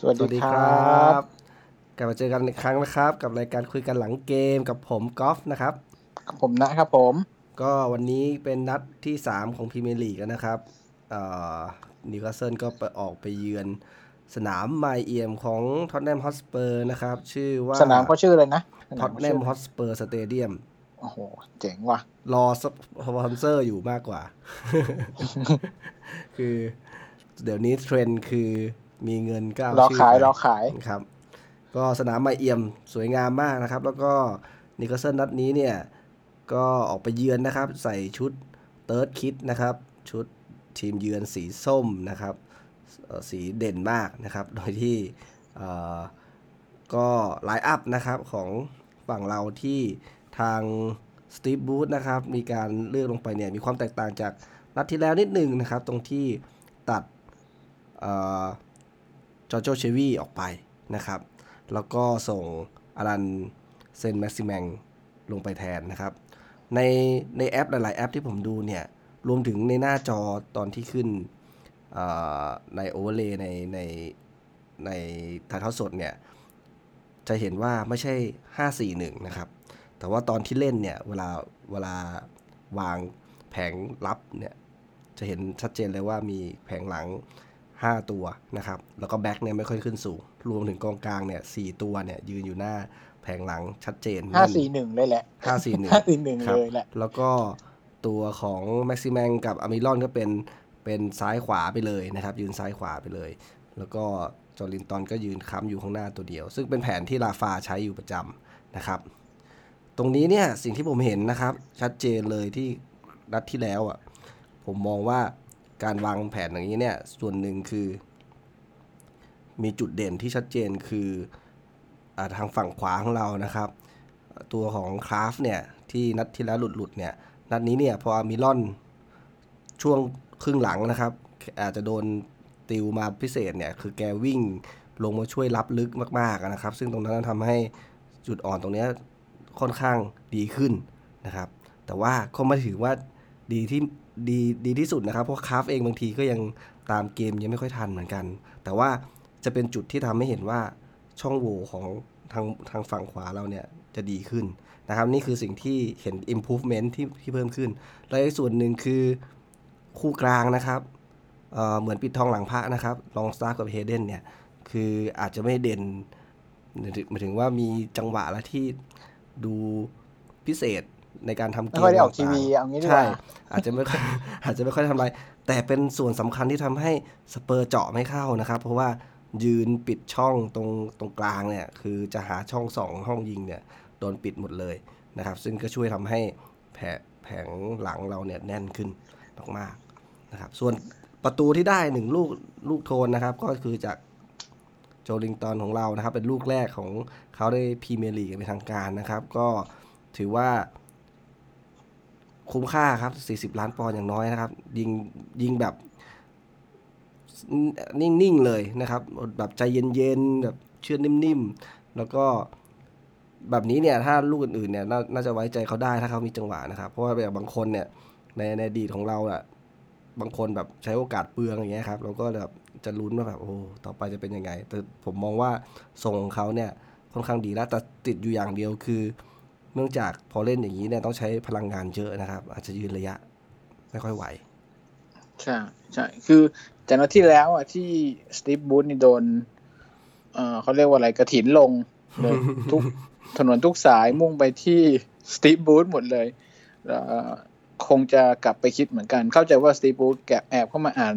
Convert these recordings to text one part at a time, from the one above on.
สวัสสวัสดีดีคครรัับบกลับมาเจอกันอีกครั้งนะครับ กับรายการคุยกันหลังเกมกับผมกอล์ฟนะครับผมนะครับผม ก็วันนี้เป็นนัดที่ 3 ของพรีเมียร์ลีกแล้วนะครับนิวคาสเซิลก็ไปออกไปเยือนสนามใหม่เอี่ยมของท็อตแนมฮอตสเปอร์นะครับ ชื่อว่า สนามเขาชื่ออะไรนะเขาชื่อท็อตแนมฮอตสเปอร์ stadium โอ้โห เจ๋งว่ะ รอสปอนเซอร์อยู่มากกว่า คือ เดี๋ยวนี้เทรนด์คือ มีเงินก็เอารอชื่อขายไปรอขายครับ ก็สนามใหม่เอี่ยมสวยงามมากนะครับ แล้วก็นิวคาสเซิลนัดนี้เนี่ย ก็ออกไปเยือนนะครับ ใส่ชุด third kit นะครับ ชุดทีมเยือนสีส้มนะครับเอ่อสีเด่นมากนะครับ โดยที่เอ่อก็ line up นะครับของฝั่งเราที่ทางสตีฟบรูซนะครับมีการเลือกลงไปเนี่ยมีความแตกต่างจากนัดที่แล้วนิดหนึ่งนะครับ ตรงที่ตัดเอ่อ จอนโจเชลวีย์ออกไปนะครับ แล้วก็ส่งอัลลันแซงต์แม็กซิแมงลงไปแทนนะครับ ในในแอปหลาย ๆ แอปที่ผมดูเนี่ย รวมถึงในหน้าจอตอนที่ขึ้นใน overlay ในในในถ่ายทอดสดเนี่ย จะเห็นว่าไม่ใช่ 5-4-1 นะครับ แต่ว่าตอนที่เล่นเนี่ย เวลาเวลาวางแผงรับเนี่ย จะเห็นชัดเจนเลยว่ามีแผงหลัง 5 ตัวนะครับ แล้วก็แบ็กเนี่ยไม่ค่อยขึ้นสูง รวมถึงกองกลางเนี่ยสี่ตัวเนี่ยยืนอยู่หน้าแผงหลังชัดเจนห้าสี่หนึ่งเลยแหละห้าสี่หนึ่งห้าสี่หนึ่งครับเลยแหละ แล้วก็ตัวของแม็กซิแมงกับอัลมิรอนก็เป็นเป็นซ้ายขวาไปเลยนะครับ ยืนซ้ายขวาไปเลย แล้วก็จอร์ลินตันก็ยืนค้ำอยู่ข้างหน้าตัวเดียว ซึ่งเป็นแผนที่ลาฟาใช้อยู่ประจำนะครับ ตรงนี้เนี่ยสิ่งที่ผมเห็นนะครับ ชัดเจนเลยที่นัดที่แล้วอะผมมองว่า การวางแผนอย่างนี้เนี่ย ส่วนหนึ่งคือ มีจุดเด่นที่ชัดเจนคืออทางฝั่งขวาของเรานะครับ ตัวของคราฟเนี่ยที่นัดที่แล้วหลุดๆเนี่ย นัดนี้เนี่ยพอมิลอนช่วงครึ่งหลังนะครับ อาจจะโดนติวมาพิเศษเนี่ย คือแกวิ่งลงมาช่วยรับลึกมากๆนะครับ ซึ่งตรงนั้นทำให้จุดอ่อนตรงเนี้ยค่อนข้างดีขึ้นนะครับ แต่ว่าก็ไม่ถือว่า ดีที่ดีดีที่สุดนะครับ เพราะคาฟเองบางทีก็ยังตามเกมยังไม่ค่อยทันเหมือนกัน แต่ว่าจะเป็นจุดที่ทำให้เห็นว่าช่องโหว่ของทางทางฝั่งขวาเราเนี่ยจะดีขึ้นนะครับ นี่คือสิ่งที่เห็น improvement ที่ที่เพิ่มขึ้น และอีกส่วนหนึ่งคือคู่กลางนะครับเเหมือนปิดทองหลังพระนะครับ ลองสตาร์กับเฮเดนเนี่ย คืออาจจะไม่เด่นหมายถึงหมายถึงว่ามีจังหวะและที่ดูพิเศษ ในการทำเกไม่มค่อยได้ออกต่างๆทีวีเอางี้ดีกใช่ว่าอาจจะไม่ค่อยอาจจะไม่ค่อยทำอะไร แต่เป็นส่วนสำคัญที่ทำให้สเปอร์เจาะไม่เข้านะครับ เพราะว่ายืนปิดช่องตรงตรงกลางเนี่ย คือจะหาช่องสองห้องยิงเนี่ยโดนปิดหมดเลยนะครับ ซึ่งก็ช่วยทำให้แผแผงหลังเราเนี่ยแน่นขึ้นมากๆนะครับ ส่วนประตูที่ได้หนึ่งลูกลูกโทนนะครับ ก็คือจากโจลิงตันของเรานะครับ เป็นลูกแรกของเขาได้พรีเมียร์ลีกเป็นทางการนะครับ ก็ถือว่า คุ้มค่าครับ 40 ล้านปอนด์อย่างน้อยนะครับ ยิงยิงแบบนิ่งๆเลยนะครับ แบบใจเย็นๆแบบเชื่อนิ่มๆ แล้วก็แบบนี้เนี่ยถ้าลูกอื่นๆเนี่ยนน่าจะไว้ใจเขาได้ถ้าเขามีจังหวะนะครับ เพราะว่าแบบบางคนเนี่ยในในอดีตของเราอะบางคนแบบใช้โอกาสเปลืองอย่างเงี้ยครับเราก็แบบจะลุ้นว่าแบบโอ้ต่อไปจะเป็นยังไง แต่ผมมองว่าทรงของเขาเนี่ยค่อนข้างดีแล้วแต่ติดอยู่อย่างเดียวคือ นื่องจากพอเล่นอย่างนี้เนี่ยต้องใช้พลังงานเยอะนะครับ อาจจะยืนระยะ ไม่ค่อยไหว ใช่ใช่คือจากนัดที่แล้วอะที่สตีฟบูธนี่โดนเออเขาเรียกว่าอะไรกระถินลงเลยทุกถนนทุกสายมุ่งไปที่สตีฟบูธหมดเลยเออคงจะกลับไปคิดเหมือนกัน เข้าใจว่าสตีฟบูธแกแอบเข้ามาอ่าน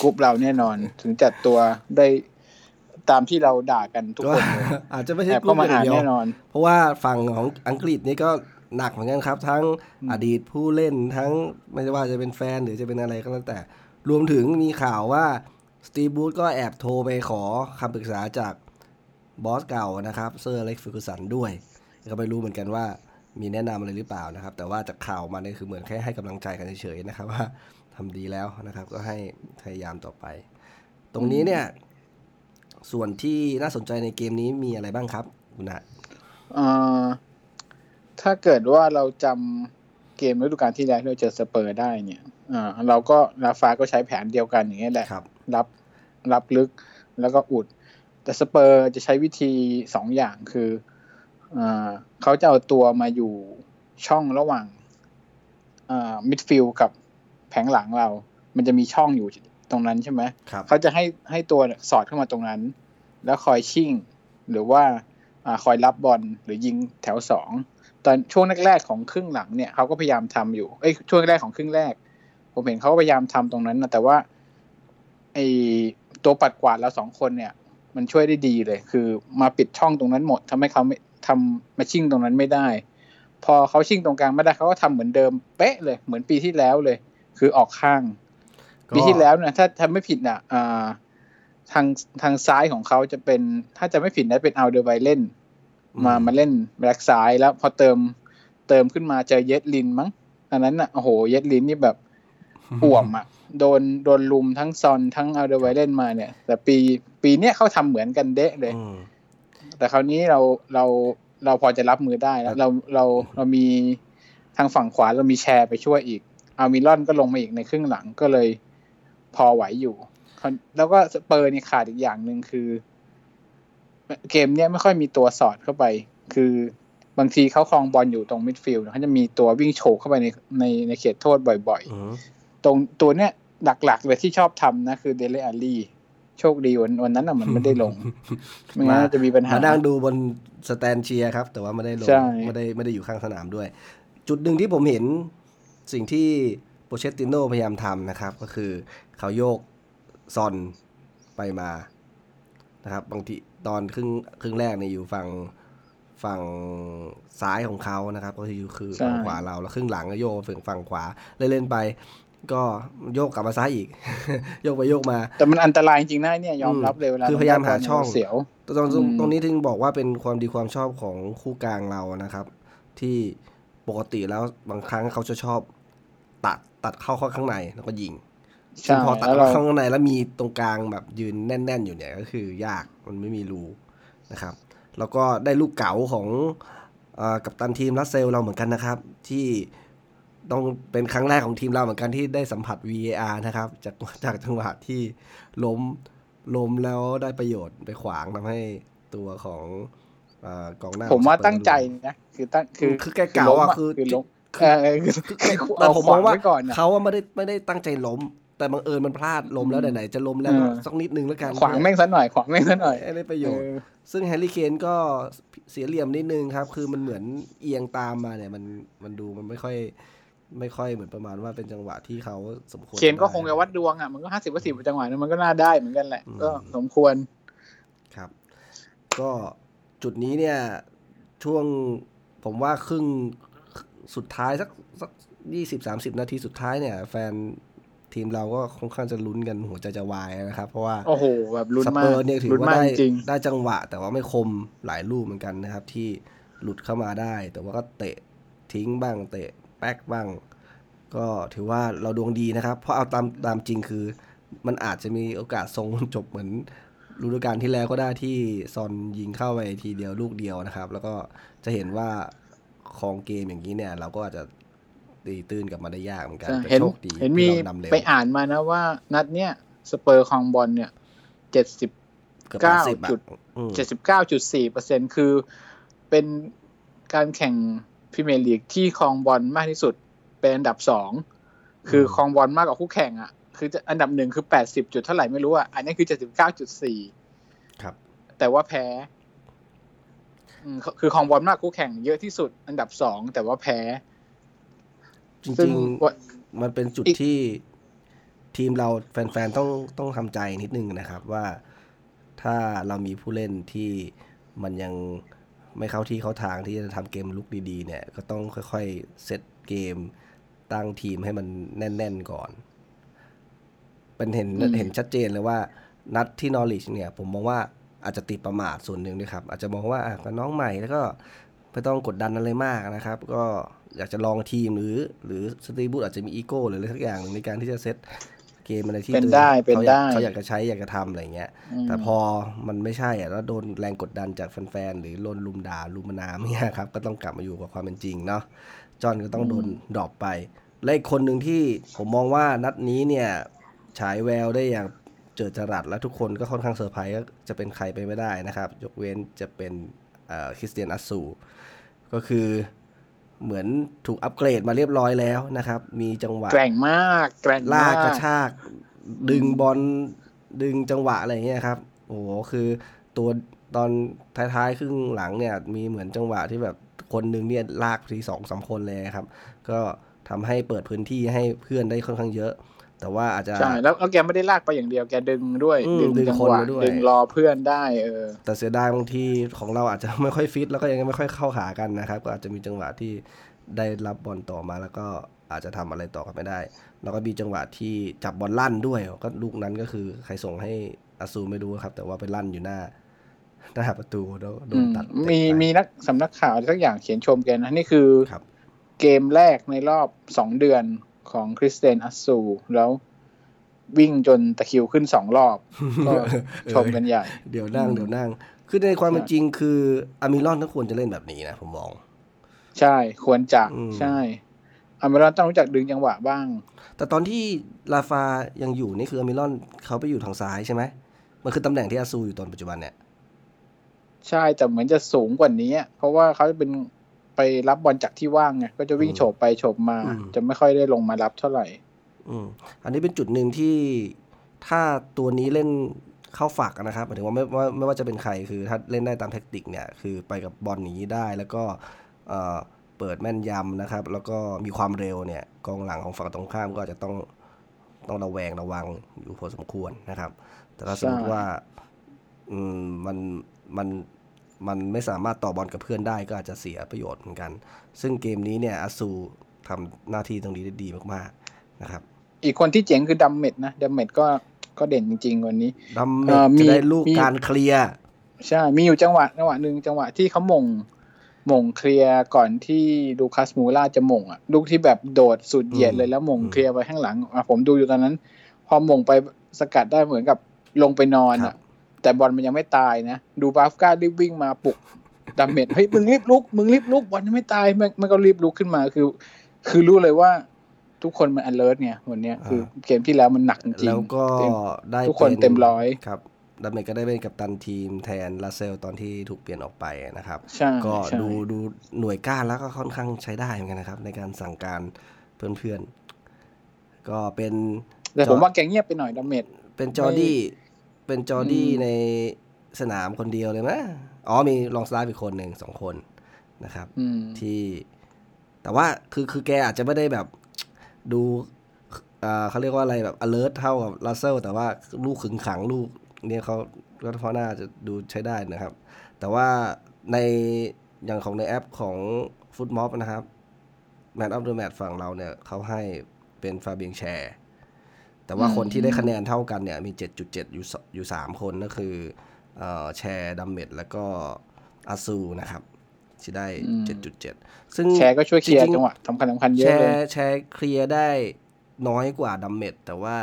กรุ๊ปเราแน่นอน ถึงจัดตัวได้ ตามที่เราด่ากันทุกก็คนเลยอาจจะไม่ใช่แอบกลุ่เข้ามมาอย่าอ่างนเดียวแน่นอน เพราะว่าฝั่งของอังกฤษนี่ก็หนักเหมือนกันครับ ทั้งอืมอดีตผู้เล่นทั้งไม่ว่าจะเป็นแฟนหรือจะเป็นอะไรก็แล้วแต่ รวมถึงมีข่าวว่าสตีบูธก็แอบโทรไปขอคำปรึกษาจากบอสเก่านะครับเซอร์เล็กฟิกุสันด้วย ก็ไม่รู้เหมือนกันว่ามีแนะนำอะไรหรือเปล่านะครับ แต่ว่าจากข่าวมาเนี่ยคือเหมือนแค่ให้กำลังใจกันเฉยๆนะครับว่าทำดีแล้วนะครับ ก็ให้พยายามต่อไป ตรงนี้เนี่ย ส่วนที่น่าสนใจในเกมนี้มีอะไรบ้างครับคุณนะเอ่อถ้าเกิดว่าเราจำเกมฤดูกาลที่แล้วที่เราเจอสเปอร์ได้เนี่ยอ่าเราก็ลาฟาก็ใช้แผนเดียวกันอย่างเงี้ยแหละครับรับรับลึกแล้วก็อุด แต่สเปอร์จะใช้วิธีสองอย่างคืออ่าเขาจะเอาตัวมาอยู่ช่องระหว่างอ่า midfield กับแผงหลังเรา มันจะมีช่องอยู่ ตรงนั้นใช่ไหมครับเขาจะให้ให้ตัวสอดเข้ามาตรงนั้น แล้วคอยชิ่ง หรือว่าอาคอยรับบอลหรือยิงแถวสองตอนช่วงแรกๆของครึ่งหลังเนี่ยเขาก็พยายามทำอยู่เอ้ยช่วงแรกของครึ่งแรก ผมเห็นเขาก็พยายามทำตรงนั้นนะแต่ว่าไอตัวปัดกวาดเราสองคนเนี่ย มันช่วยได้ดีเลย คือมาปิดช่องตรงนั้นหมดทำให้เขาไม่ทำมาชิ่งตรงนั้นไม่ได้ พอเขาชิ่งตรงกลางไม่ได้เขาก็ทำเหมือนเดิมเป๊ะเลยเหมือนปีที่แล้วเลย คือออกข้างก็ ปีที่แล้วเนี่ยถ้าถ้าไม่ผิดอะอ่าทางทางซ้ายของเขาจะเป็น ถ้าจะไม่ผิดนะเป็นอัลเดอร์ไวเรลด์มามาเล่นแบ็กซ้ายแล้วพอเติมเติมขึ้นมาเจอเยดลินมั้งอันนั้นอะโอ้โหเยดลินนี่แบบอ่วมอะโดนโดนรุมทั้งซอนทั้งอัลเดอร์ไวเรลด์มาเนี่ย แต่ปีปีเนี้ยเขาทำเหมือนกันเดะเลยอืมแต่คราวนี้เราเราเราพอจะรับมือได้แล้วเราเราเรามีทางฝั่งขวาเรามีแชร์ไปช่วยอีกอัลมิรอนก็ลงมาอีกในครึ่งหลังก็เลย พอไหวอยู่คราวแล้วก็สเปอร์นี่ขาดอีกอย่างหนึ่งคือ เกมเนี้ยไม่ค่อยมีตัวสอดเข้าไป คือบางทีเขาครองบอลอยู่ตรง midfield เขาจะมีตัววิ่งโฉกเข้าไปในในในเขตโทษบ่อยอืมๆตรงตัวเนี้ยหลักๆเลยที่ชอบทำนะ คือเดเลอัลลีโชคดีวันวันนั้นอะมันไม่ได้ลงไม่งั้นจะมีปัญหามานั่งดูบนสแตนด์เชียร์ครับ แต่ว่าไม่ได้ลงใช่ไม่ได้ไม่ได้อยู่ข้างสนามด้วย จุดหนึ่งที่ผมเห็นสิ่งที่ โปเชตติโนพยายามทำนะครับ ก็คือเขาโยกซอนไปมานะครับ บางทีตอนครึ่งครึ่งแรกเนี่ยอยู่ฝั่งฝั่งซ้ายของเขานะครับ ก็คือคือฝั่งขวาเราแล้วครึ่งหลังก็โยกฝั่งฝั่งขวาเล่นๆไป ก็โยกกลับมาซ้ายอีก โยกไปโยกมา แต่มันอันตรายจริงๆนะเนี่ยยอมรับเลยเวลาคือพยายามหาช่องเสียวตรงตรงอืมตรงนี้ถึงบอกว่าเป็นความดีความชอบของคู่กลางเรานะครับ ที่ปกติแล้วบางครั้งเขาจะชอบ ตัดตัดเข้าเข้าข้างในแล้วก็ยิงซึ่ใช่งพอตัดแล้วเข้าเราข้างในแล้วมีตรงกลางแบบยืนแน่น ๆ อยู่เนี่ยก็คือยากมันไม่มีรูนะครับ แล้วก็ได้ลูกเก๋าของเออกัปตันทีมรัสเซลเราเหมือนกันนะครับ ที่ต้องเป็นครั้งแรกของทีมเราเหมือนกันที่ได้สัมผัส VAR นะครับ จากจากจังหวะที่ล้มล้มแล้วได้ประโยชน์ไปขวางทำให้ตัวของเอ่อกองหน้า ผมว่าของสเปอร์ตั้งใจนะ คือตั้งคือคือแกเก๋าอะคือ คือล้มคือเออคือแต่คือแต่ผมมองว่าเขไก่อนนะเขาว่าไม่ได้ไม่ได้ตั้งใจล้ม แต่บังเอิญมันพลาดล้มแล้วอืมไหนๆจะล้มแล้วก็เออสักนิดนึงแล้วกันขวางแม่งซะหน่อยขวางแม่งซะหน่อยให้ได้ประโยชน์เออซึ่งแฮร์รี่เคนก็เสียเหลี่ยมนิดนึงครับ คือมันเหมือนเอียงตามมาเนี่ยมันมันดูมันไม่ค่อยไม่ค่อยเหมือนประมาณว่าเป็นจังหวะที่เขาสมควรเคนก็ได้คงจะวัดดวงอะมันก็ห้าสิบห้าสิบจังหวะนั้นมันก็น่าได้เหมือนกันแหละอืมก็สมควรครับ ก็จุดนี้เนี่ยช่วงผมว่าครึ่ง สุดท้ายสักสักยี่สิบสามสิบนาทีสุดท้ายเนี่ย แฟนทีมเราก็ค่อนข้างจะลุ้นกันหัวใจจะวายนะครับ เพราะว่าโอ้โหแบบลุ้นสมาเปอกร์เนี่ยถือลุ้นากว่ามได้จริงได้จังหวะ แต่ว่าไม่คมหลายลูกเหมือนกันนะครับ ที่หลุดเข้ามาได้ แต่ว่าก็เตะทิ้งบ้าง เตะแป๊กบ้าง ก็ถือว่าเราดวงดีนะครับ เพราะเอาตามตามจริงคือ มันอาจจะมีโอกาสทรงจบเหมือนฤดูกาลที่แล้วก็ได้ที่ซอนยิงเข้าไปทีเดียวลูกเดียวนะครับ แล้วก็จะเห็นว่า ครองเกมอย่างนี้เนี่ย เราก็อาจจะตีตื้นกลับมาได้ยากเหมือนกันใช่แต่เห็นโชคดีเห็นมีที่เรานำเร็วไปอ่านมานะว่า นัดเนี้ยสเปอร์ครองบอลเนี่ยเจ็ดสิบเกือบเก้าแปดสิบอะจุดอืมเจ็ดสิบเก้าจุดสี่เปอร์เซ็นคือเป็นการแข่งพรีเมียร์ลีกที่ครองบอลมากที่สุด เป็นอันดับสองคือครองบอลมากกว่าคู่แข่งอะ คือจะอันดับหนึ่งคือแปดสิบจุดเท่าไหร่ไม่รู้อะอันนี้คือเจ็ดสิบเก้าจุดสี่ครับ แต่ว่าแพ้อืม คือครองบอลมากกว่าคู่แข่งเยอะที่สุดอันดับสองแต่ว่าแพ้จซึ่ริงงว่าๆมันเป็นจุดอีกที่ทีมเราแฟนๆต้องต้องทำใจนิดนึงนะครับ ว่าถ้าเรามีผู้เล่นที่มันยังไม่เข้าที่เข้าทางที่จะทำเกมรุกดีๆ เนี่ย ก็ต้องค่อยๆเซตเกมตั้งทีมให้มันแน่นๆก่อน เป็นเห็นอืมเห็นชัดเจนเลยว่านัดที่นอริชเนี่ย ผมมองว่า อาจจะติดประมาทส่วนหนึ่งด้วยครับ อาจจะมองว่าอะก็น้องใหม่แล้วก็ไม่ต้องกดดันอะไรมากนะครับ ก็อยากจะลองทีมหรือหรือสตีฟบรูซอาจจะมีอีโก้หรืออะไรสักอย่างหนึ่งในการที่จะเซตเกมอะไรที่เป็นตัวได้เป็นเขาอยากได้เขาอยากจะใช้อยากจะทำอะไรเงี้ยอืมแต่พอมันไม่ใช่อะแล้วโดนแรงกดดันจากแฟนๆหรือโดนรุมด่ารุมประณามเนี่ยครับก็ต้องกลับมาอยู่กับความเป็นจริงเนาะจอห์นก็ต้องโดน drop ไปและอีกคนหนึ่งที่ผมมองว่านัดนี้เนี่ยฉายแววได้อย่าง เจิดจรัสและทุกคนก็ค่อนข้างเซอร์ไพรส์ก็จะเป็นใครไปไม่ได้นะครับ ยกเว้นจะเป็นคริสเตียนอัตซูก็คือเหมือนถูกอัปเกรดมาเรียบร้อยแล้วนะครับ มีจังหวะแกร่งมากแกร่งลามากกระชาก ดึงบอลดึงจังหวะอะไรอย่างเงี้ยครับโอ้โหคือตัวตอนท้ายๆครึ่งหลังเนี่ย มีเหมือนจังหวะที่แบบคนหนึ่งเนี่ยลากทีสองสามคนเลยครับ ก็ทำให้เปิดพื้นที่ให้เพื่อนได้ค่อนข้างเยอะ แต่ว่าอาจจะใช่แล้วแล้วแกไม่ได้ลากไปอย่างเดียวแกดึงด้วยอืมดึงดึงจังคนหวะมาด้วยดึงรอเพื่อนได้เออแต่เสียดายบางทีของเราอาจจะไม่ค่อยฟิต แล้วก็ยังไม่ค่อยเข้าหากันนะครับ ก็อาจจะมีจังหวะที่ได้รับบอลต่อมาแล้วก็อาจจะทำอะไรต่อกันไม่ได้ แล้วก็มีจังหวะที่จับบอลลั่นด้วยก็ลูกนั้นก็คือใครส่งให้อาซูไม่รู้ครับ แต่ว่าไปลั่นอยู่หน้าหน้าประตูแล้วโดนตัดเตะมีไปมีนักสำนักข่าวสักอย่างเขียนชมแกนะนี่คือครับเกมแรกในรอบสองเดือน ของคริสเตนอัสซูแล้ววิ่งจนตะคริวขึ้นสองรอบ ก็ชมกันใหญ่ เดี๋ยวนั่งอืมเดี๋ยวนั่ง คือในความเป็นจริงคืออามิรอนก็ควรจะเล่นแบบนี้นะ ผมมอง ใช่ควรจะอืมใช่อเมรอนต้องรู้จักดึงจังหวะบ้าง แต่ตอนที่ลาฟายังอยู่นี่คืออามิรอนเขาไปอยู่ทางซ้ายใช่ไหมมันคือตำแหน่งที่อาซูอยู่ตอนปัจจุบันเนี่ย ใช่แต่เหมือนจะสูงกว่านี้อะเพราะว่าเขาจะเป็น ไปรับบอลจากที่ว่างไงก็จะวิ่งอืมโฉบไปโฉบมาอืมจะไม่ค่อยได้ลงมารับเท่าไหร่อืมอันนี้เป็นจุดหนึ่งที่ถ้าตัวนี้เล่นเข้าฝักนะครับหมายถึงว่าไม่ว่าไม่ว่าจะเป็นใครคือถ้าเล่นได้ตามแทคติกเนี่ยคือไปกับบอลหนีได้แล้วก็เอ่อเปิดแม่นยำนะครับ แล้วก็มีความเร็วเนี่ยกองหลังของฝั่งตรงข้ามก็อาจจะต้องต้องระแวงระวังอยู่พอสมควรนะครับ แต่ถ้าสมมติใช่ว่าอืมมันมัน มันไม่สามารถต่อบอลกับเพื่อนได้ก็อาจจะเสียประโยชน์เหมือนกัน ซึ่งเกมนี้เนี่ยอัตซูทำหน้าที่ตรงนี้ได้ดีมากๆนะครับ อีกคนที่เจ๋งคือดัมเมดนะดัมเมดก็ก็เด่นจริง ๆ วันนี้ดัมเมเอ่อมีจะได้ลูกมีการเคลียร์ใช่ มีอยู่จังหวะจังหวะหนึ่งจังหวะที่เขาโหม่งโหม่งเคลียร์ก่อนที่ลูคัสมูล่าจะโหม่งอะลูกที่แบบโดดสุดเหยียดเลยแล้วโหม่งเคลียร์ไปข้างหลังอะผมดูอยู่ตอนนั้น พอโหม่งไปสกัดได้เหมือนกับลงไปนอนอะครับ แต่บอลมันยังไม่ตายนะ ดูบราฟก้ารีบวิ่งมาปลุกดัมเมดเฮ้ยมึงรีบลุก มึงรีบลุกบอลยังไม่ตายมันมันก็รีบลุกขึ้นมาคือ คือรู้เลยว่าทุกคนมัน alert ไงวันเนี้ยคือเกมที่แล้วมันหนักจริงๆแล้วก็เต็มได้ทุกคนป็เต็มร้อยครับดัมเมก็ได้เป็นกัปตันทีมแทนลาเซลตอนที่ถูกเปลี่ยนออกไปนะครับใช่ก็ใช่ดูดูหน่วยก้านแล้วก็ค่อนข้างใช้ได้เหมือนกันนะครับ ในการสั่งการเพื่อนๆ ก็เป็น แต่ผมว่าแกเงียบไปหน่อยดัมเมดเป็นจอร์ดี้ เป็นจอร์ดี้อืมในสนามคนเดียวเลยมั้ยอ๋อมีลองสไลด์อีกคนหนึ่งสองคนนะครับอืมที่แต่ว่าคือคือแกอาจจะไม่ได้แบบดูอ่าเขาเรียกว่าอะไรแบบ alert เท่ากับลาเซลแต่ว่าลูกขึงขังลูกเนี่ยเขาก็เพราะน่าจะดูใช้ได้นะครับ แต่ว่าในอย่างของในแอปของฟุตม็อบนะครับ Man of the Match ฝั่งเราเนี่ยเขาให้เป็นฟาเบียงแชร์ แต่ว่าอืมคนที่ได้คะแนนเท่ากันเนี่ยมี 7.7 อยู่สอยู่ 3 คนก็คือเอ่อแชร์ดัมเมดแล้วก็อัตซูนะครับที่ได้ 7.7 ซึ่งแชร์ก็ช่วยเคลียร์จริงๆจังหวะสำคัญสำคัญเยอะเลยแชร์แชร์เคลียร์ได้น้อยกว่าดัมเมดแต่ว่า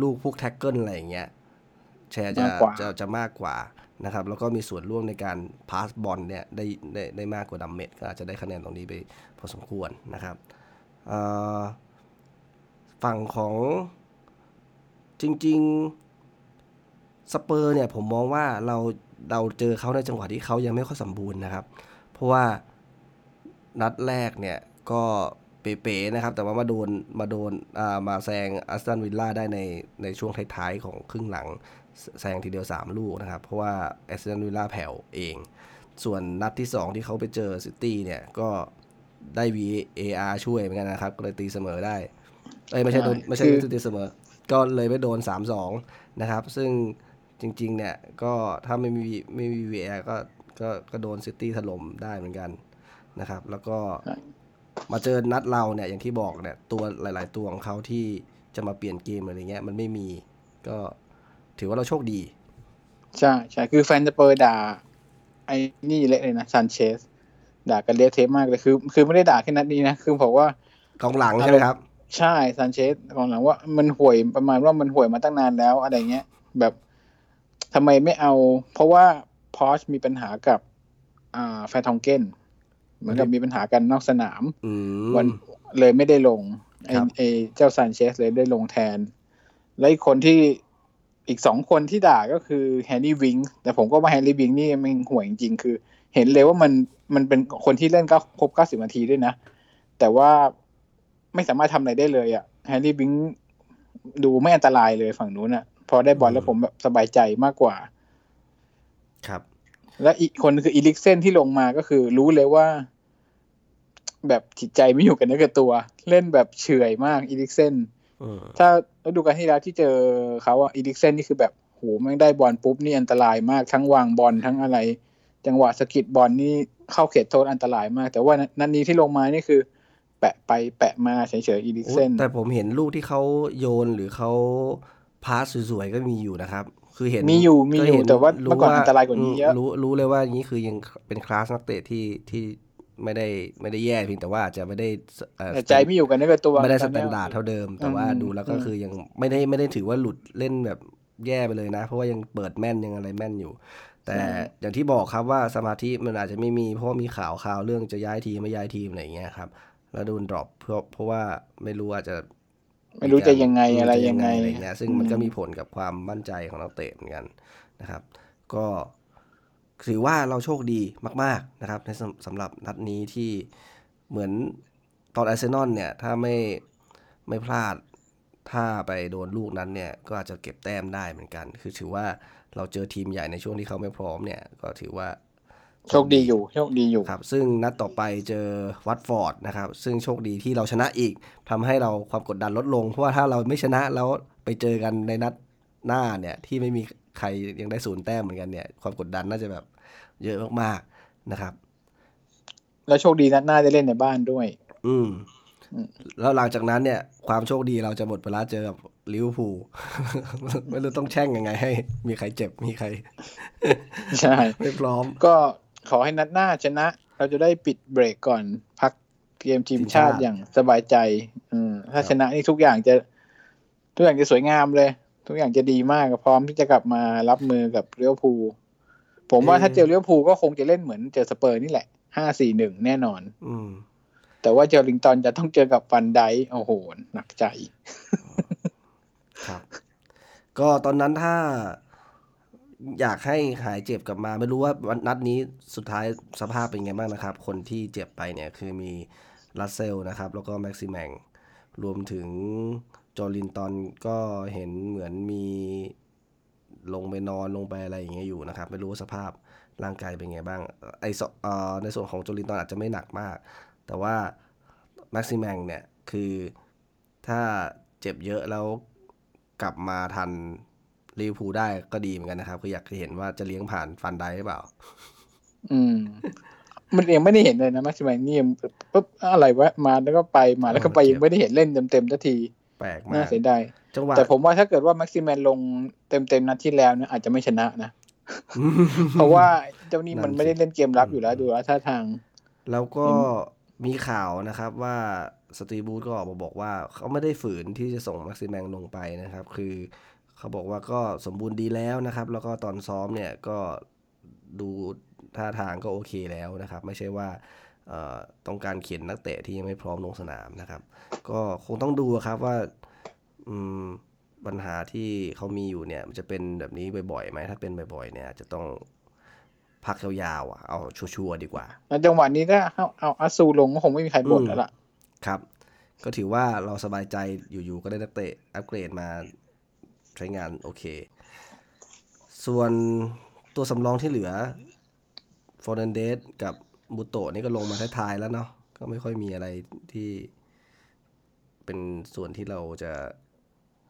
ลูกพวก tackle อะไรอย่างเงี้ยแชร์จะมากกว่าจะจะมากกว่านะครับ แล้วก็มีส่วนร่วมในการ pass บอลเนี่ยได้ได้ได้มากกว่าดัมเมดก็อาจจะได้คะแนนตรงนี้ไปพอสมควรนะครับเอ่อฝั่งของ จริง ๆ สเปอร์เนี่ยผมมองว่าเราเราเจอเขาในจังหวะที่เขายังไม่ค่อยสมบูรณ์นะครับ เพราะว่านัดแรกเนี่ยก็เป๋ๆนะครับ แต่ว่ามาโดนมาโดนอ่ามาแซงอัสตันวิลล่าได้ในในช่วงท้ายๆของครึ่งหลังแซแซงทีเดียว 3 ลูกนะครับ เพราะว่าอัสตันวิลล่าแผ่วเอง ส่วนนัดที่ 2 ที่เขาไปเจอซิตี้เนี่ยก็ได้ VAR ช่วยเหมือนกันนะครับ ก็เลยตีเสมอได้ เอ้ยไม่ใช่โดนไม่ใช่คือตีเสมอ ก็เลยไม่โดน 3-2 นะครับ ซึ่งจริง ๆ เนี่ย ก็ถ้าไม่มีไม่มี VAR ก็ก็ก็โดนซิตี้ถล่มได้เหมือนกันนะครับ แล้วก็ใช่มาเจอนัดเราเนี่ย อย่างที่บอกเนี่ย ตัวหลาย ๆ ตัวของเขาที่จะมาเปลี่ยนเกมอะไรเงี้ย มันไม่มีก็ถือว่าเราโชคดี ใช่ใช่คือแฟนสเปอร์ด่า ไอ้นี่เละเลยนะซันเชสด่ากันเละเทะมากเลยคือ คือไม่ได้ด่าแค่นัดนี้นะ คือบอกว่ากองหลังใช่ไหมครับ ใช่ซานเชซกองหลังว่ามันห่วยประมาณว่ามันห่วยมาตั้งนานแล้วอะไรเงี้ย แบบทำไมไม่เอา เพราะว่าพอชมีปัญหากับอ่าแฟร์ตองเกนเหมือนกับมีปัญหากันนอกสนามอืมวันเลยไม่ได้ลงไอ้ครับไอ้เจ้าซานเชซเลยได้ลงแทน และอีกคนที่อีกสองคนที่ด่าก็คือแฮร์รี่วิงค์แต่ผมก็ว่าแฮร์รี่วิงค์นี่มันห่วยจริงๆคือ เห็นเลยว่ามันมันเป็นคนที่เล่นก็ครบเก้าสิบนาทีด้วยนะ แต่ว่า ไม่สามารถทำอะไรได้เลยอะแฮร์รี่วิงค์ดูไม่อันตรายเลยฝั่งนู้นอะพอได้บอลแล้วผมแบบสบายใจมากกว่า ครับ และอีกคนคืออีริคเซ่นที่ลงมาก็คือรู้เลยว่า แบบจิตใจไม่อยู่กับเนื้อกับตัว เล่นแบบเฉื่อยมากอีริคเซ่นอืมถ้าฤดูกาลที่แล้วที่เจอเขาอะอีริคเซ่นนี่คือแบบโหแม่งได้บอลปุ๊บนี่อันตรายมากทั้งวางบอลทั้งอะไร จังหวะสะกิดบอลนี่เข้าเขตโทษอันตรายมาก แต่ว่านัดนี้ที่ลงมานี่คือ แปะไปแปะมาเฉยๆอีลิกเซนแต่ผมเห็นลูกที่เขาโยนหรือเขา pass สวยๆก็มีอยู่นะครับ คือเห็นมีอยู่มีอยู่ก็ห็นแต่ว่าเมื่อก่อนอันตรายกว่านี้เยอะรู้รู้เลยว่านี้คือยังเป็นคลาสนักเตะที่ที่ไม่ได้ไม่ได้แย่เพียงแต่ว่าอาจจะไม่ได้เอ่อแต่ใจไม่อยู่กับเนื้อกับตัวไม่ได้ตอนแตเนี้ย standard เท่าเดิม แต่ว่าอืมดูแล้วก็อืมคือยังไม่ได้ไม่ได้ถือว่าหลุดเล่นแบบแย่ไปเลยนะ เพราะว่ายังเปิดแม่นยังอะไรแม่นอยู่ แต่อย่างที่บอกครับว่าสมาธิมันอาจจะไม่มีเพราะว่ามีข่าวข่าวเรื่องจะย้ายทีมไม่ย้ายทีมอะไรอย่างเงี้ยครับ แล้วโดน drop เพราะเพราะว่าไม่รู้อาจจะ ไม่รู้จะยังไงอะไรยังไงอะไรเงี้ยซึ่งมันก็มีผลกับความมั่นใจของนักเตะเหมือนกันนะครับ ก็ถือว่าเราโชคดีมาก ๆนะครับ ในสำสำหรับนัดนี้ที่เหมือนตอนอาร์เซนอลเนี่ย ถ้าไม่ไม่พลาดถ้าไปโดนลูกนั้นเนี่ย ก็อาจจะเก็บแต้มได้เหมือนกัน คือถือว่าเราเจอทีมใหญ่ในช่วงที่เขาไม่พร้อมเนี่ย ก็ถือว่า โชคดีอยู่โชคดีอยู่ครับซึ่งนัดต่อไปเจอวัตฟอร์ดนะครับ ซึ่งโชคดีที่เราชนะอีกทำให้เราความกดดันลดลง เพราะว่าถ้าเราไม่ชนะแล้วไปเจอกันในนัดหน้าเนี่ยที่ไม่มีใครยังได้ศูนย์แต้มเหมือนกันเนี่ย ความกดดันน่าจะแบบเยอะมากๆนะครับ แล้วโชคดีนัดหน้าได้เล่นในบ้านด้วย อืมอืมแล้วหลังจากนั้นเนี่ย ความโชคดีเราจะหมดเวลาเจอกับลิเวอร์พูลไม่รู้ต้องแช่งยังไง ให้ มีใครเจ็บมีใคร ใช่ ไม่พร้อม ก็ ขอให้นัดหน้าชนะ เราจะได้ปิดเบรกก่อนพักเกมทีมชาติทีมชาติอย่างสบายใจ อืมถ้าชนะนี่ทุกอย่างจะ ทุกอย่างจะสวยงามเลย ทุกอย่างจะดีมากพร้อมที่จะกลับมารับมือกับเลี้ยวภูลผมว่าถ้าเจอเลี้ยวภูลก็คงจะเล่นเหมือนเจอสเปอร์นี่แหละห้าสี่หนึ่งแน่นอน อืม แต่ว่าเจอลิงตันจะต้องเจอกับฟันไดค์โอ้โหหนักใจ ครับ ก็ตอนนั้นถ้า อยากให้หายเจ็บกลับมา ไม่รู้ว่านัดนี้สุดท้ายสภาพเป็นไงบ้างนะครับ คนที่เจ็บไปเนี่ยคือมีลาสเซลส์นะครับ แล้วก็แม็กซิแมงรวมถึงจอร์ลินตันก็เห็นเหมือนมีลงไปนอนลงไปอะไรอย่างเงี้ยอยู่นะครับ ไม่รู้สภาพร่างกายเป็นไงบ้างไอสเอ่อในส่วนของจอร์ลินตันอาจจะไม่หนักมาก แต่ว่าแม็กซิแมงเนี่ยคือถ้าเจ็บเยอะแล้วกลับมาทัน ลิเวอร์พูลได้ก็ดีเหมือนกันนะครับ คืออยากเห็นว่าจะเลี้ยงผ่านฟานไดค์ได้หรือเปล่า อืม มันยังไม่ได้เห็นเลยนะแม็กซิมันี่ปุ๊บอะไรวะมาแล้วก็ไปมาแล้วก็ไปเออเจ็บยังไม่ได้เห็นเล่นเต็มๆทันที แปลกมาน่ากเสียดายจังหวะแต่ผมว่าถ้าเกิดว่าแม็กซิแมนลงเต็มๆนัดที่แล้วเนี่ยอาจจะไม่ชนะนะ เพราะว่าเจ้านี่มันนั่นสิไม่ได้เล่นเกมรับอยู่แล้วดูแล้วท่าทาง แล้วก็มีข่าวนะครับว่าสตีบูธก็ออกมาบอกว่าเขาไม่ได้ฝืนที่จะส่งแม็กซิแมงลงไปนะครับ คือ เขาบอกว่าก็สมบูรณ์ดีแล้วนะครับ แล้วก็ตอนซ้อมเนี่ยก็ดูท่าทางก็โอเคแล้วนะครับ ไม่ใช่ว่าเอ่อต้องการเขียนนักเตะที่ยังไม่พร้อมลงสนามนะครับ ก็คงต้องดูครับว่าอืมปัญหาที่เขามีอยู่เนี่ยมันจะเป็นแบบนี้บ่อยๆไหมถ้าเป็นบ่อยๆเนี่ยอาจจะต้องพักยาวๆอะเอาชัวร์ๆดีกว่าแล้วจังหวะนี้ถ้าเอาเอาอาซูลงก็คงไม่มีใครบ่นอืมแล้วล่ะครับ ก็ถือว่าเราสบายใจอยู่ๆก็ได้นักเตะอัปเกรดมาใช้งานโอเค ส่วนตัวสำรองที่เหลือฟอร์นันเดสกับบุโตะนี่ก็ลงมาท้ายๆแล้วเนาะก็ไม่ค่อยมีอะไรที่เป็นส่วนที่เราจะ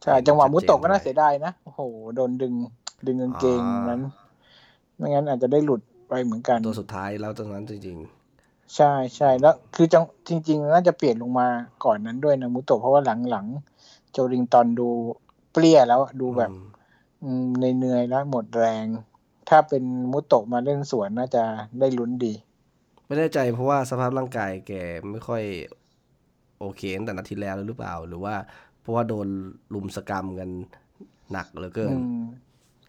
ใช่จังหวะมุตโตะก็ชัดเจนน่าเสียดายนะโอ้โหโดนดึงดึงกางเกงอ่านั้นั้นไม่งั้นอาจจะได้หลุดไปเหมือนกัน ตัวสุดท้ายแล้วตรงนั้นจริงใช่ใช่แล้วคือจังจริง ๆ น่าจะเปลี่ยนลงมาก่อนนั้นด้วยนะมุโตะเพราะว่าหลังๆโจริงตอนดู เปรี้ยแล้วดูๆแบบอืมอืมเหนื่อยๆแล้วหมดแรง ถ้าเป็นมุโตะมาเล่นสวนน่าจะได้ลุ้นดี ไม่แน่ใจเพราะว่าสภาพร่างกายแกไม่ค่อยโอเคตั้งแต่นาทีแล้วหรือเปล่า หรือว่า เพราะว่าโดนลุมสกรรมกันหนักเหลือเกินอืม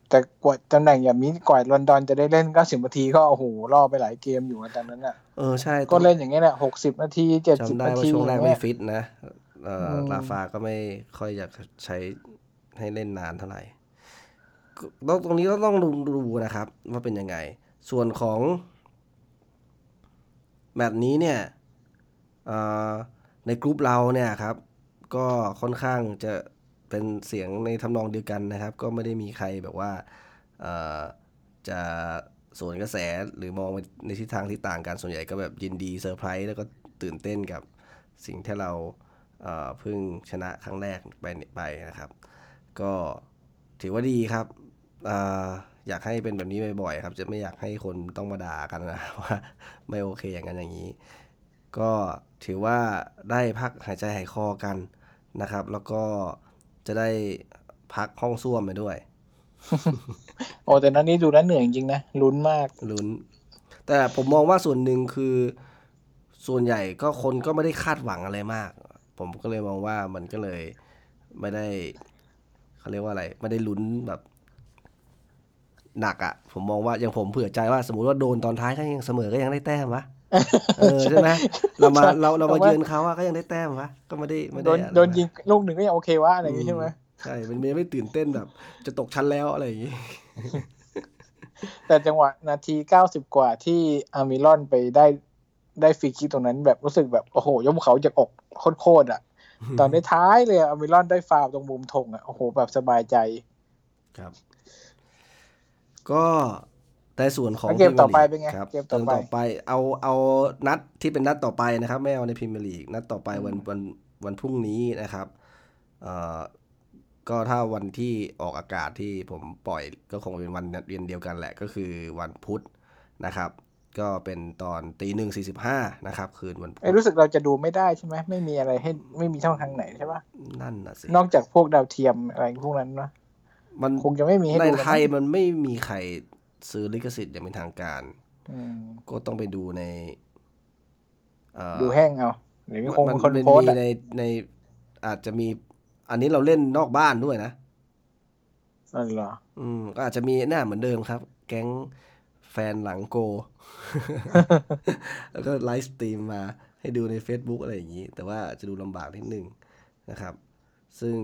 แต่กว่าตำแหน่งอย่างนี้กว่าลอนดอนจะได้เล่นเก้าสิบนาทีก็โอ้โหล่อไปหลายเกมอยู่นะตอนนั้นอะเออใช่ก็เล่นอย่างเงี้ยแหละหกสิบนาทีเจ็ดสิบจำได้นาว่าทีช่วงแรกอย่างไม่เงี้ยฟิตนะเอ่ออมลาฟาก็ไม่ค่อยอยากใช้ ให้เล่นนานเท่าไหร่ต้องตรงนี้ก็ต้องดูดูนะครับ ว่าเป็นยังไง ส่วนของแบบนี้เนี่ยในกลุ่มเราเนี่ยครับ ก็ค่อนข้างจะเป็นเสียงในทำนองเดียวกันนะครับ ก็ไม่ได้มีใครแบบว่าจะสวนกระแสหรือมองในทิศทางที่ต่างกันส่วนใหญ่ก็แบบยินดีเซอร์ไพรส์แล้วก็ตื่นเต้นกับสิ่งที่เราเพิ่งชนะครั้งแรกไปไปนะครับ ก็ถือว่าดีครับออยากให้เป็นแบบนี้บ่อยๆครับ จะไม่อยากให้คนต้องมาด่ากันนะว่าไม่โอเคอย่างนั้นอย่างนี้ ก็ถือว่าได้พักหายใจหายคอกันนะครับ แล้วก็จะได้พักห้องส้วมไปด้วย โอ้แต่นั้นนี้ดูน่าเหนื่อยจริงๆนะลุ้นมากลุ้น แต่ผมมองว่าส่วนหนึ่งคือ ส่วนใหญ่ก็คนก็ไม่ได้คาดหวังอะไรมาก ผมก็เลยมองว่ามันก็เลยไม่ได้ เขาเรียกว่าอะไร ไม่ได้ลุ้นแบบ หนักอะ่ะ ผมมองว่าอย่างผมเผื่อใจว่าสมมติว่าโดนตอนท้ายก็ยังเสมอก็ยังได้แต้มวะเออใช่ไหมเรามาเราเรามาเยือนเขาอะก็ยังได้แต้มวะก็ไม่ได้ไม่ได้โดนโดนยิงลูกหนึ่งก็ยังโอเควะอะไรอย่างงี้ใช่ไหมใช่มันไม่ตื่นเต้นแบบ จะตกชั้นแล้วอะไรอย่างงี้แต่จังหวะนาทีเก้าสิบกว่าที่อามิลอนไปได้ได้ฟรีคิกตรงนั้นแบบรู้สึกแบบ โอ้โหยกเขาจากอกโคตรอะ ตอนในท้ายเลยอามิลอนได้ฟาวตรงมุมธงอะโอ้โหแบบสบายใจ ครับ ก็แต่ส่วนของเกมต่อไปเป็นไงเกมต่อไป เอาเอานัดที่เป็นนัดต่อไปนะครับ ไม่เอาในพรีเมียร์ลีกนัดต่อไปวันวันวันพรุ่งนี้นะครับเอ่อก็ถ้าวันที่ออกอากาศที่ผมปล่อยก็คงเป็นวันเรียนเดียวกันแหละก็คือวันพุธนะครับ ก็เป็นตอนตีหนึ่งสี่สิบห้านะครับ คืนวันพุธรู้สึกเราจะดูไม่ได้ใช่ไหมไม่มีอะไรให้ไม่มีช่องทางไหนใช่ปะนั่นน่ะสิ นอกจากพวกดาวเทียมอะไรพวกนั้นนะมันคงจะไม่มีให้ดูในไทยมันไม่มีใครซื้อลิขสิทธิ์อย่างเป็นทางการก็ต้องไปดูในดูแห้งเอาหรือมีคงคนโพสในในอาจจะมี อันนี้เราเล่นนอกบ้านด้วยนะอันเหรออืมก็อาจจะมีหน้าเหมือนเดิมครับ แก๊ง แฟนหลังโก แล้วก็ไลฟ์สตรีมมาให้ดูใน Facebook อะไรอย่างนี้ แต่ว่าจะดูลำบากนิดนึงนะครับ ซึ่ง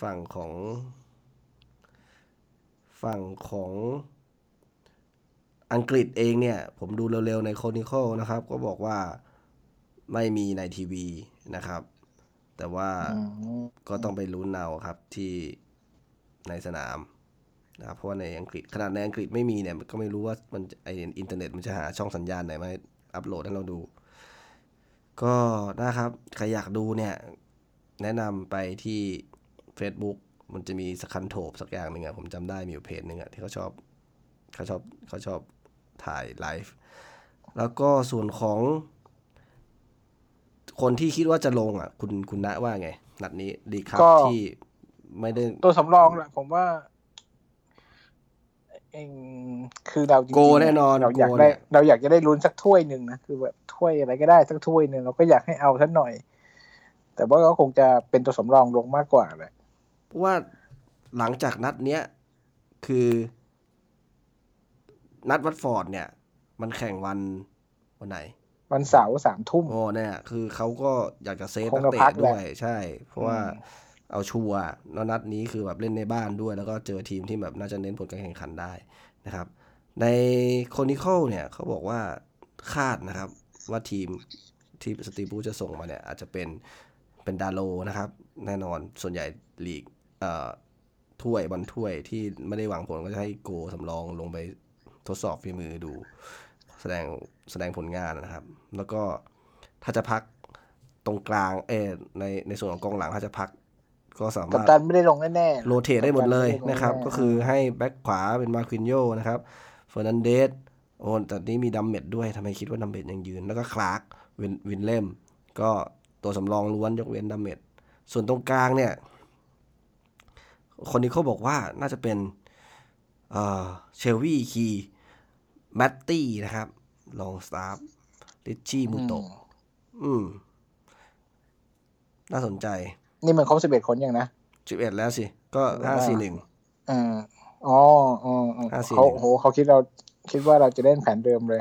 ฝั่งของ ฝั่งของอังกฤษเองเนี่ย ผมดูเร็วๆในโคนิคอลนะครับ ก็บอกว่าไม่มีในทีวีนะครับ แต่ว่าก็ต้องไปลุ้นเอาครับที่ในสนาม นะครับเพราะว่าในอังกฤษขนาดในอังกฤษไม่มีเนี่ยก็ไม่รู้ว่ามันไออินเทอร์เน็ตมันจะหาช่องสัญญาณไหนมาอัปโหลดให้เราดู ก็นะครับใครอยากดูเนี่ย แนะนำไปที่ Facebook มันจะมีสคันธอร์ปสักอย่างหนึ่งอะผมจำได้มีอยู่เพจหนึ่งอะที่เขาชอบเขาชอบเขาชอบถ่ายไลฟ์แล้วก็ส่วนของ คนที่คิดว่าจะลงอะ คุณคุณณว่าไง นัดนี้ดีครับที่ไม่ได้ตัวสำรองแหละผมว่า เองคือเราจริงๆแน่นอนเราอยากได้ เราอยากจะได้ลุ้นสักถ้วยหนึ่งนะคือแบบถ้วยอะไรก็ได้สักถ้วยหนึ่งเราก็อยากให้เอาสักหน่อย แต่ว่าก็คงจะเป็นตัวสำรองลงมากกว่าแหละว่าหลังจากนัดเนี้ยคือ นัดวัตฟอร์ดเนี่ย มันแข่งวันวันไหน วันเสาร์สามทุ่มโอ้เนี่ยคือเขาก็อยากจะเซฟนักเตะด้วย ใช่ เพราะว่า เอาชัวร์นัดนี้คือแบบเล่นในบ้านด้วย แล้วก็เจอทีมที่แบบน่าจะเน้นผลการแข่งขันได้นะครับ ในโคนิคอลเนี่ยเขาบอกว่าคาดนะครับว่าทีมที่สตีบูจะส่งมาเนี่ยอาจจะเป็นเป็นดาโลนะครับ แน่นอนส่วนใหญ่ลีกเอ่อถ้วยบอลถ้วยที่ไม่ได้หวังผลก็จะให้โกสำรองลงไปทดสอบฝีมือดู แสดงแสดงผลงานนะครับ แล้วก็ถ้าจะพักตรงกลางเอในในส่วนของกองหลังถ้าจะพัก ก็สามารถตันไม่ได้ลงแน่ๆโรเทตได้หมดเลยนะครับ ก็คือให้แบ็คขวาเป็นมาควินโยนะครับเฟอร์นันเดสโอ้แต่นี้มีดัมเมดด้วยทำไมคิดว่าดัมเมดยังยืน แล้วก็คลาร์กวินวินเล่ม ก็ตัวสำรองล้วนยกเว้นดัมเมดส่วนตรงกลางเนี่ย คนนี้เขาบอกว่าน่าจะเป็นเชลวี่คีแมตตี้นะครับ ลองสตาฟฟ์ริตชี่มุโตะอืม น่าสนใจ นี่มันครบสิบเอ็ดคนยังนะสิบเอ็ดแล้วสิ ก็ห้าสี่หนึ่งอ่าอ๋ออ๋อเขาโหเขาคิดเราคิดว่าเราจะเล่นแผนเดิมเลย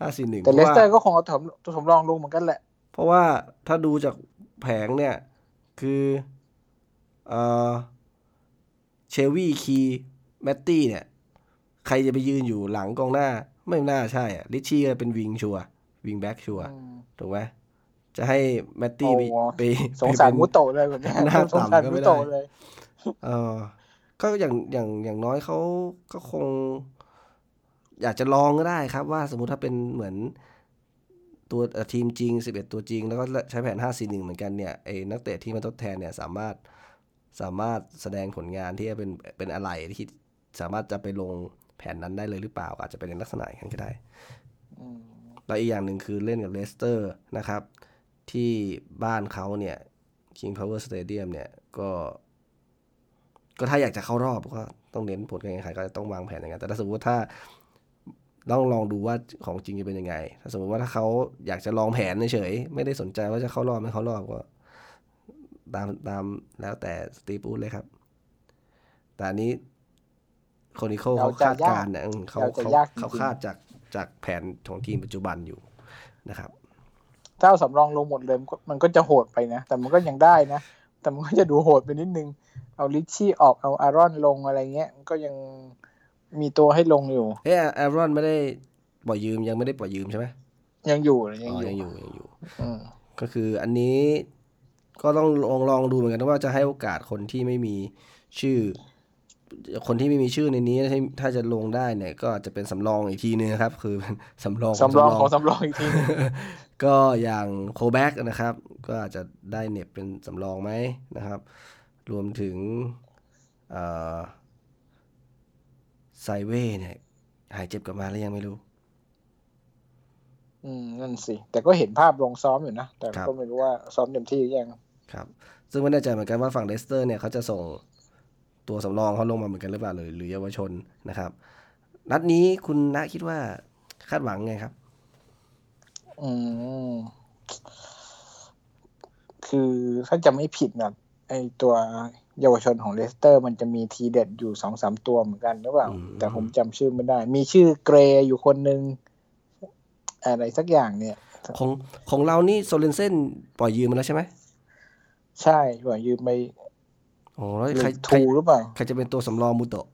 ห้าสี่หนึ่งแต่เลสเตอร์ก็คงเอาตัวสำรองลงเหมือนกันแหละ เพราะว่าถ้าดูจากแผนเนี่ย คือเอ่อเชลวี่คีแมตตี้เนี่ย ใครจะไปยืนอยู่หลังกองหน้า ไม่น่าใช่อะริตชี่ก็เป็น wing ชัวร์ wing back ชัวร์อืมถูกไหม จะให้แมตตี้ไปโอ้ไปสงสารไปเป็นมุโตะเลยแบบเนี้ยหน้าสงสารต่ำก็ไม่มุได้โตะเลยเออก็อย่างอย่างอย่างน้อยเขาก็คง อยากจะลองก็ได้ครับ ว่าสมมุติถ้าเป็นเหมือนตัวเอ่อทีมจริง 11 ตัวจริง แล้วก็ใช้แผน 5 4 1 เหมือนกันเนี่ยไอ้นักเตะที่มาทดแทนเนี่ยสามารถสามารถแสดงผลงานที่จะเป็นเป็นอะไรที่สามารถจะไปลงแผนนั้นได้เลยหรือเปล่า อาจจะเป็นในลักษณะอย่างนั้นก็ได้อืมแล้วอีกอย่างหนึ่งคือเล่นกับเลสเตอร์นะครับ ที่บ้านเขาเนี่ย King Power Stadium เนี่ยก็ก็ถ้าอยากจะเข้ารอบก็ต้องเน้นผลการแข่งขันก็ต้องวางแผนอย่างนั้นแต่ถ้าสมมติว่าถ้าต้องลองดูว่าของจริงจะเป็นยังไง ถ้าสมมติว่าถ้าเขาอยากจะลองแผนเฉยๆไม่ได้สนใจว่าจะเข้ารอบไม่เข้ารอบก็ ตามตามแล้วแต่สตีปูดเลยครับ แต่อันนี้โคนิโคเขาคาดการณ์เนี่ยอืมเขาเขาเขาคาดจากจากแผนของทีมปัจจุบันอยู่นะครับถ้า เอาสำรองลงหมดเลยมันก็มันก็จะโหดไปนะ แต่มันก็ยังได้นะ แต่มันก็จะดูโหดไปนิดนึง เอาลิชชี่ออกเอาอารอนลงอะไรเงี้ยมันก็ยังมีตัวให้ลงอยู่เอ้แอรอนไม่ได้ปล่อยยืมยังไม่ได้ปล่อยยืมใช่ไหมยังอยู่นะอ๋ยังออยู่ยังอยู่ยังอยู่อืมก็คืออันนี้ก็ต้องลองลองดูเหมือนกันว่าจะให้โอกาสคนที่ไม่มีชื่อ คนที่ไม่มีชื่อในนี้ถ้าถ้าจะลงได้เนี่ย ก็อาจจะเป็นสำรองอีกทีนึงครับ คือเป็นสำรองขสำรองของสำรองสำรองอีกทีหนึง ก็อย่างโคแบ็กนะครับ ก็อาจจะได้เน็บเป็นสำรองไหมนะครับ รวมถึงเอ่อไซเว่เนี่ยหายเจ็บกลับมาแล้วยังไม่รู้ อืม นั่นสิ แต่ก็เห็นภาพลงซ้อมอยู่นะ แต่ครับก็ไม่รู้ว่าซ้อมเต็มที่หรือยัง ครับ ซึ่งไม่แน่ใจเหมือนกันว่าฝั่งเลสเตอร์เนี่ยเขาจะส่งตัวสำรองเขาลงมาเหมือนกันหรือเปล่าหรือหรือเยาวชนนะครับ นัดนี้คุณณคิดว่าคาดหวังไงครับ อืม คือถ้าจะไม่ผิดนะไอตัวเยาวชนของเลสเตอร์ มันจะมีทีเด็ดอยู่สองสามตัวเหมือนกันหรือเปล่าอืมแต่ผมจำชื่อไม่ได้ มีชื่อเกรย์อยู่คนหนึ่งอะไรสักอย่างเนี่ย ของของเรานี่โซเรนเซนปล่อยยืมมาแล้วใช่ไหม ใช่หัวยืมไปโอ้แล้วหรืใครอใครทูหรือเปล่า ใครจะเป็นตัวสำรองมูโตะ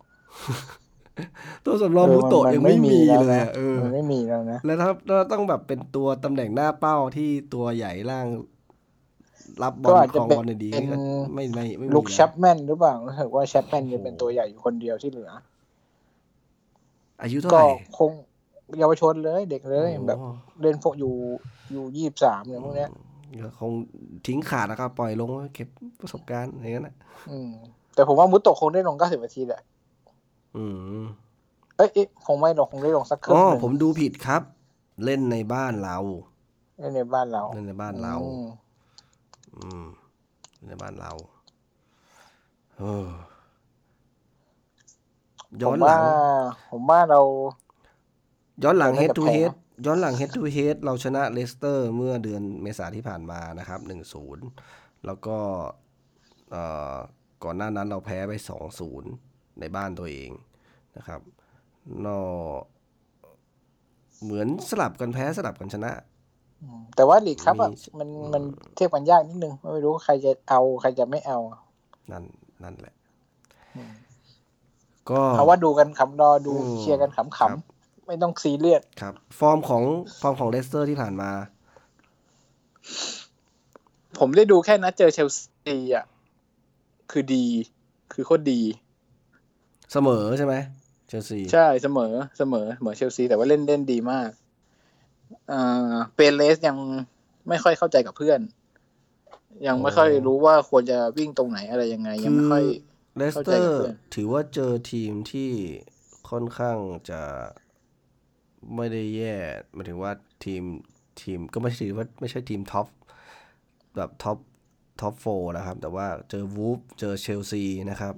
ตัวสำรองมูโตะเออยังไม่มีแล้วเลยนะอะเออมันไม่มีแล้วนะ แล้วถ้าถ้าต้องแบบเป็นตัวตำแหน่งหน้าเป้าที่ตัวใหญ่ล่าง รับบอก็ลอาจคจะรองเป็นบอลดีๆเป็นนี่ก็ไม่ไม่ไม่มีลุกแล้วแชปแมนหรือเปล่ารู้สึกว่าแชปแมนจะเป็นตัวใหญ่อยู่คนเดียวที่เหลือ อายุเท่าก็ไหร่คงเยาวชนเลยเด็กเลยแบบโอ้เล่นพวกอยู่อยู่ยี่สิบสามเนี่ยพวกเนี้ยก็คงทิ้งขาดแล้วก็ปล่อยลงไว้เก็บประสบการณ์อย่างนั้นนะอืมแต่ผมว่ามุตโตะคงได้ลงเก้าสิบนาทีแหละ อืมเอ้ยเอ๊ะคงไม่ลงคงได้ลงสักครึ่อ๋งอหนึ่งผมดูผิดครับ เล่นในบ้านเราเล่นในบ้านเราเล่นในบ้านเรา อืมอืมเล่นในบ้านเราเออผย้อมนหลัว่างผมว่าเรา ย้อนหลังเรา head น่าจะ to แพ้ head ย้อนหลัง head to head เราชนะเลสเตอร์ เมื่อเดือนเมษาที่ผ่านมานะครับ1-0แล้วก็เอ่อก่อนหน้านั้นเราแพ้ไป2-0 ในบ้านตัวเองนะครับนอเหมือนสลับกันแพ้สลับกันชนะอืมแต่ว่าลีกครับอะมีมันมันเทียบกันยากนิดนึง ไม่รู้ใครจะเอาใครจะไม่เอา นั่นนั่นแหละอืมก็เอาว่าดูกันขำรอดูอืมเชียร์กันขครับำๆไม่ต้องซีเรียสครับ ฟอร์มของฟอร์มของเลสเตอร์ที่ผ่านมา ผมได้ดูแค่นัดเจอเชลซีอะ คือดี คือโคตรดี เสมอใช่ไหมเชลซีใช่เสมอเสมอเสมอเชลซีแต่ว่าเล่นเล่นดีมากอ่าเปเรสยังไม่ค่อยเข้าใจกับเพื่อน ยังไม่ค่อยรู้ว่าควรจะวิ่งตรงไหนอะไรยังไง ยังไม่ค่อยเลสเข้าเตใจอกับร์เพื่อนถือว่าเจอทีมที่ค่อนข้างจะไม่ได้แย่หมายถึงว่าทีมทีมก็ไม่ใช่ถือว่าไม่ใช่ทีมท็อปแบบ top top four นะครับ แต่ว่าเจอวูล์ฟเจอเชลซีนะครับ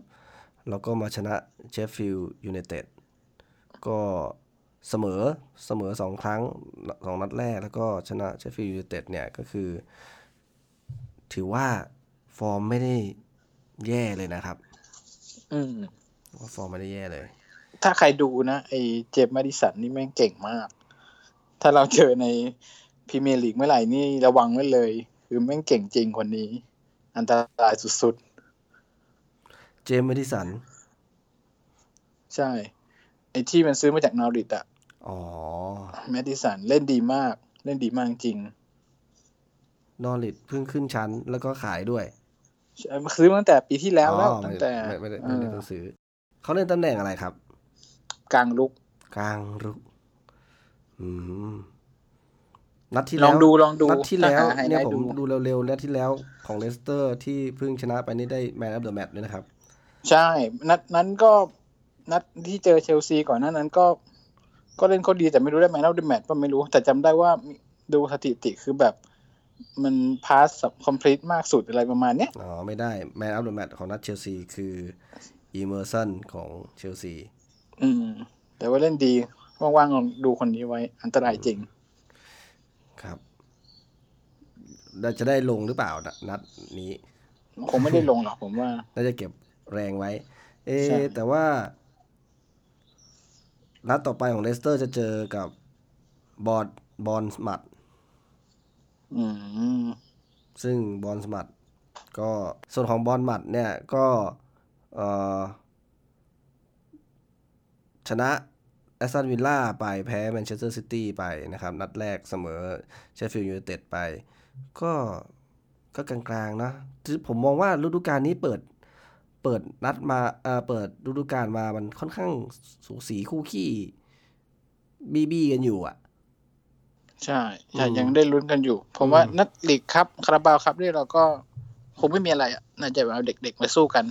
แล้วก็มาชนะเชฟฟิลด์ยูไนเต็ดก็เสมอเสมอสองครั้งสองนัดแรก แล้วก็ชนะเชฟฟิลด์ยูไนเต็ดเนี่ยก็คือ ถือว่าฟอร์มไม่ได้แย่เลยนะครับ อืมว่าฟอร์มไม่ได้แย่เลย ถ้าใครดูนะไอเจมส์มาดิสันนี่แม่งเก่งมาก ถ้าเราเจอในพรีเมียร์ลีกเมื่อไหร่นี่ระวังไว้เลย คือแม่งเก่งจริงคนนี้ อันตรายสุด เจมส์แมดิสัน ใช่ ไอ้ที่มันซื้อมาจากนอริชอะอ๋อแมดดิสันเล่นดีมาก เล่นดีมากจริง นอริชเพิ่งขึ้นชั้นแล้วก็ขายด้วยซื้อมาตั้งแต่ปีที่แล้วแล้วอ๋อตั้ไม่งแต่ไม่ไม่ได้เอไม่ได้อเพิ่งซื้อเขาเล่นตำแหน่งอะไรครับ กลางรุก กลางรุก อืมนัดที่ลแล้องวดูลองดูนัดที่แล้วถ้าหาไฮไลเนี่ยผมดูดูเร็วๆนัดที่แล้วของเลสเตอร์ที่เพิ่งชนะไปนี่ได้แมน of เดอะแมตช์ด้วยนะครับ ใช่ นัดนั้นก็นัดที่เจอเชลซีก่อนหน้านั้นก็ก็เล่นเขาดีแต่ไม่รู้ได้ไหมเราดูแมตช์ป่ะไม่รู้ แต่จำได้ว่ามีดูสถิติคือแบบมัน pass complete มากสุดอะไรประมาณเนี้ยอ๋อ ไม่ได้แมน of เดอะแมตช์ของนัดเชลซีคืออีเมอร์สันของเชลซี อืม แต่ว่าเล่นดี ว่างๆลองดูคนนี้ไว้ อันตรายจริง ครับเราจะได้ลงหรือเปล่านะนัดนี้ คงไม่ได้ลงหรอกผมว่า น่าจะเก็บ แรงไว้ เอะใช่ แต่ว่า นัดต่อไปของเลสเตอร์จะเจอกับบอร์น บอร์นมัธอืม ซึ่งบอร์นมัธก็ส่วนของบอร์นมัธเนี่ยก็เอ่อชนะแอสตันวิลล่าไปแพ้แมนเชสเตอร์ซิตี้ไปนะครับ นัดแรกเสมอเชฟฟิลด์ยูไนเต็ดไป ก็ก็กลางๆนะคือผมมองว่าฤดูกาลนี้เปิด เปิดนัดมาเอ่อเปิดฤดูกาลมามันค่อนข้างสูสีคู่คี่บี้บี้กันอยู่อะ ใช่ใช่อืมยังได้ลุ้นกันอยู่ผมว่าอืมนัดลีกครับคาราบาวครับนี่เราก็คงไม่มีอะไรอะน่าจะเอาเด็กๆมาสู้กัน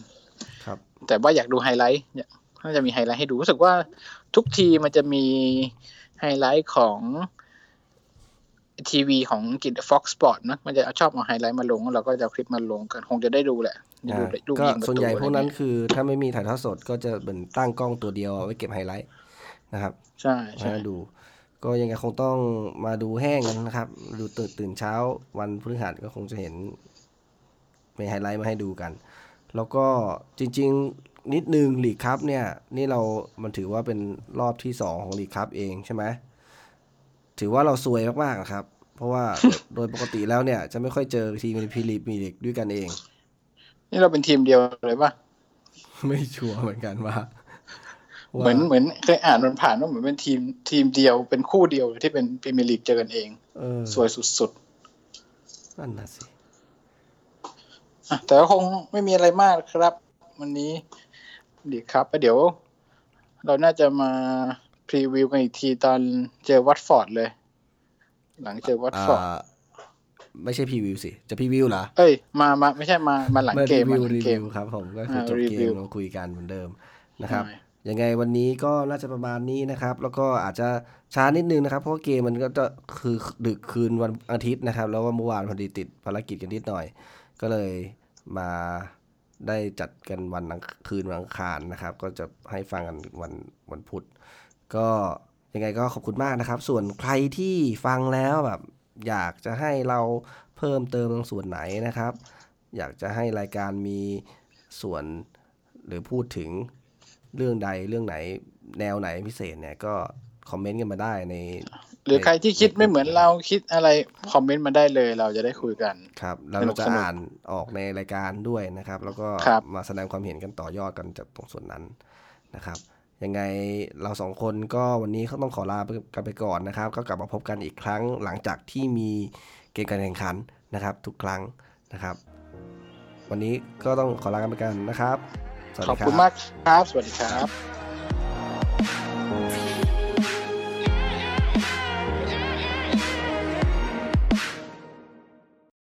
ครับ แต่ว่าอยากดูไฮไลท์เนี่ยน่าจะมีไฮไลท์ให้ดูรู้สึกว่าทุกทีมันจะมีไฮไลท์ของทีวีของกิจ Fox Sport นะมันจะชอบเอาไฮไลท์มาลง แล้วเราก็จะเอาคลิปมาลงกัน คงจะได้ดูแหละได้อ่าดูลูกก็ยิงประตูส่วนใหญ่พวกนั้นอะไรเงี้ยคือ ถ้าไม่มีถ่ายทอดสดก็จะเป็นตั้งกล้องตัวเดียวเอาไว้เก็บไฮไลท์นะครับ ใช่ใช่มาดู ก็ยังไงคงต้องมาดูแห้งกันนะครับ ดูตื่นตื่นเช้าวันพฤหัสก็คงจะเห็นมีไฮไลท์มาให้ดูกัน แล้วก็จริง ๆ นิดนึงลีกครับเนี่ย นี่เรามันถือว่าเป็นรอบที่สองของลีกครับเองใช่ไหมถือว่าเราซวยมากๆนะครับ เพราะว่าโดยปกติแล้วเนี่ย จะไม่ค่อยเจอทีมในพรีลีกมีลีกด้วยกันเอง นี่เราเป็นทีมเดียวเลยป่ะไม่ชัวร์เหมือนกันว่าเหมือนเหมือนเคยอ่านมันผ่านว่าเหมือนเป็นทีมทีมเดียวเป็นคู่เดียวที่เป็นพรีเมียร์ลีกเจอกันเองเออสวยสุดนั่นน่ะสิๆอะแต่ก็คงไม่มีอะไรมากครับ วันนี้ดีครับแล้วเดี๋ยว เราน่าจะมา preview กันอีกทีตอนเจอวัตฟอร์ดเลย หลังเจอวัตอ่าฟอร์ด ไม่ใช่พรีวิวสิ จะพรีวิวเหรอ เอ้ย มามาไม่ใช่มา มาหลังมาเกรีมมาวิวหลังรีเกวิมวครับผมก็คืออ่าจบรีเกวิมวมาคุยกันเหมือนเดิมนะครับใช่ยังไงวันนี้ก็น่าจะประมาณนี้นะครับ แล้วก็อาจจะช้านิดนึงนะครับ เพราะว่าเกมมันก็จะคือดึกคืนวันอาทิตย์นะครับ แล้วว่าเมื่อวานพอดีติดภารกิจกันนิดหน่อย ก็เลยมาได้จัดกันวันอังคืนวันอังคารนะครับ ก็จะให้ฟังกันวันวันพุธก็ยังไงก็ขอบคุณมากนะครับ ส่วนใครที่ฟังแล้วแบบ อยากจะให้เราเพิ่มเติมตรงส่วนไหนนะครับ อยากจะให้รายการมีส่วนหรือพูดถึงเรื่องใดเรื่องไหนแนวไหนพิเศษเนี่ยก็คอมเมนต์กันมาได้ใน หรือใครที่คิดไม่เหมือนเราคิดอะไรคอมเมนต์มาได้เลย เราจะได้คุยกันครับแล้วสนุเรากจะสนุกอ่านออกในรายการด้วยนะครับ แล้วก็ครับมาแสดงความเห็นกันต่อยอดกันจากตรงส่วนนั้นนะครับ ยังไงเราสองคนก็วันนี้เขาต้องขอลาไปกันไปก่อนนะครับ ก็กลับมาพบกันอีกครั้งหลังจากที่มีเกมการแข่งขันนะครับ ทุกครั้งนะครับ วันนี้ก็ต้องขอลากันไปกันนะครับขอบคุณมากครับ สวัสดีครับ